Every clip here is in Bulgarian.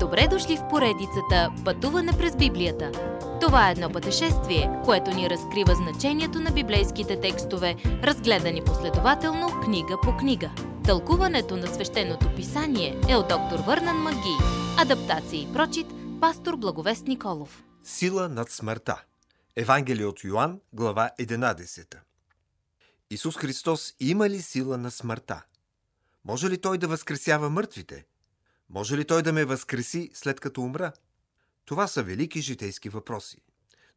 Добре дошли в поредицата Пътуване през Библията. Това е едно пътешествие, което ни разкрива значението на библейските текстове, разгледани последователно книга по книга. Тълкуването на свещеното писание е от доктор Върнан Маги. Адаптация и прочит, пастор Благовест Николов. Сила над смъртта. Евангелие от Йоанн, глава 11. Исус Христос има ли сила на смъртта? Може ли Той да възкресява мъртвите? Може ли Той да ме възкреси след като умра? Това са велики житейски въпроси.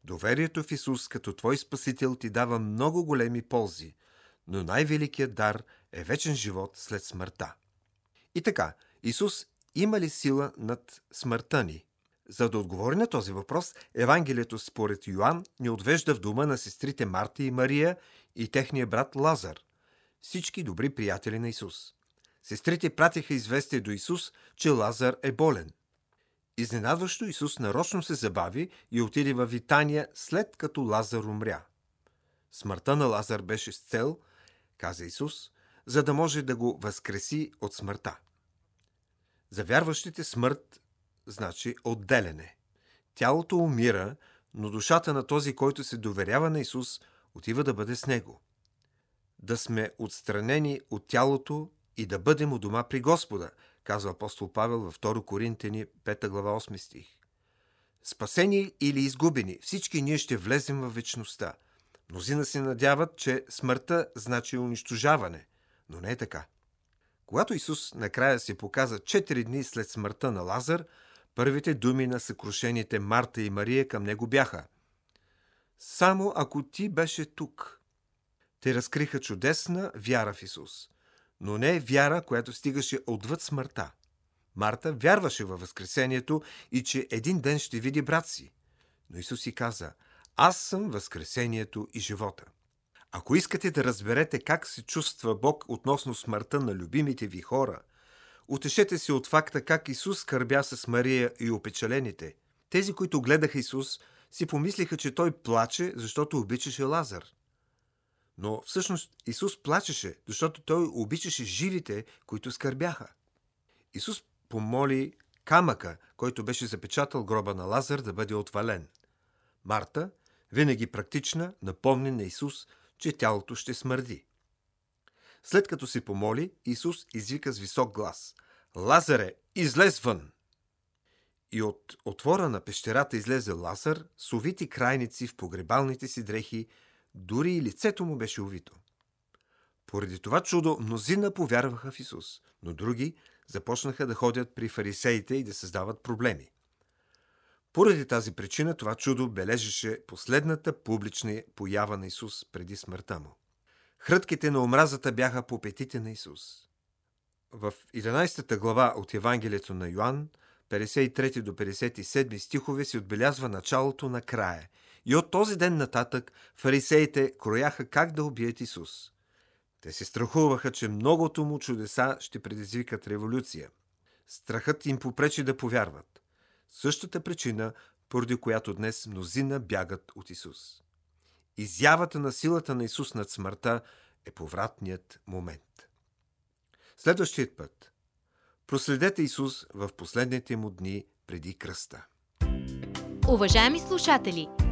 Доверието в Исус като Твой Спасител ти дава много големи ползи, но най-великият дар е вечен живот след смъртта. И така, Исус има ли сила над смъртта ни? За да отговори на този въпрос, Евангелието според Йоанн ни отвежда в дома на сестрите Марта и Мария и техния брат Лазар, всички добри приятели на Исус. Сестрите пратиха известие до Исус, че Лазар е болен. Изненадващо Исус нарочно се забави и отиде във Витания, след като Лазар умря. Смъртта на Лазар беше с цел, каза Исус, за да може да го възкреси от смъртта. За вярващите смърт значи отделяне. Тялото умира, но душата на този, който се доверява на Исус, отива да бъде с него. Да сме отстранени от тялото и да бъдем у дома при Господа, казва апостол Павел във 2 Коринтени 5 глава 8 стих. Спасени или изгубени, всички ние ще влезем в вечността. Мнозина се надяват, че смъртта значи унищожаване, но не е така. Когато Исус накрая се показа 4 дни след смъртта на Лазар, първите думи на съкрушените Марта и Мария към него бяха Само ако ти беше тук. Те разкриха чудесна вяра в Исус – но не е вяра, която стигаше отвъд смъртта. Марта вярваше във Възкресението и че един ден ще види брат си. Но Исус си каза, аз съм Възкресението и живота. Ако искате да разберете как се чувства Бог относно смъртта на любимите ви хора, утешете се от факта как Исус скърбя с Мария и опечалените. Тези, които гледаха Исус, си помислиха, че той плаче, защото обичаше Лазар – но всъщност Исус плачеше, защото той обичаше живите, които скърбяха. Исус помоли камъка, който беше запечатал гроба на Лазар, да бъде отвален. Марта, винаги практична, напомни на Исус, че тялото ще смърди. След като се помоли, Исус извика с висок глас «Лазаре, излез вън!» И от отвора на пещерата излезе Лазар с увити крайници в погребалните си дрехи, дори и лицето му беше увито. Поради това чудо мнозина повярваха в Исус, но други започнаха да ходят при фарисеите и да създават проблеми. Поради тази причина това чудо бележеше последната публична поява на Исус преди смъртта му. Хрътките на омразата бяха по петите на Исус. В 11 глава от Евангелието на Йоанн, 53 до 57 стихове се отбелязва началото на края – и от този ден нататък фарисеите крояха как да убият Исус. Те се страхуваха, че многото му чудеса ще предизвикат революция. Страхът им попречи да повярват. Същата причина, поради която днес мнозина бягат от Исус. Изявата на силата на Исус над смъртта е повратният момент. Следващият път. Проследете Исус в последните му дни преди кръста. Уважаеми слушатели!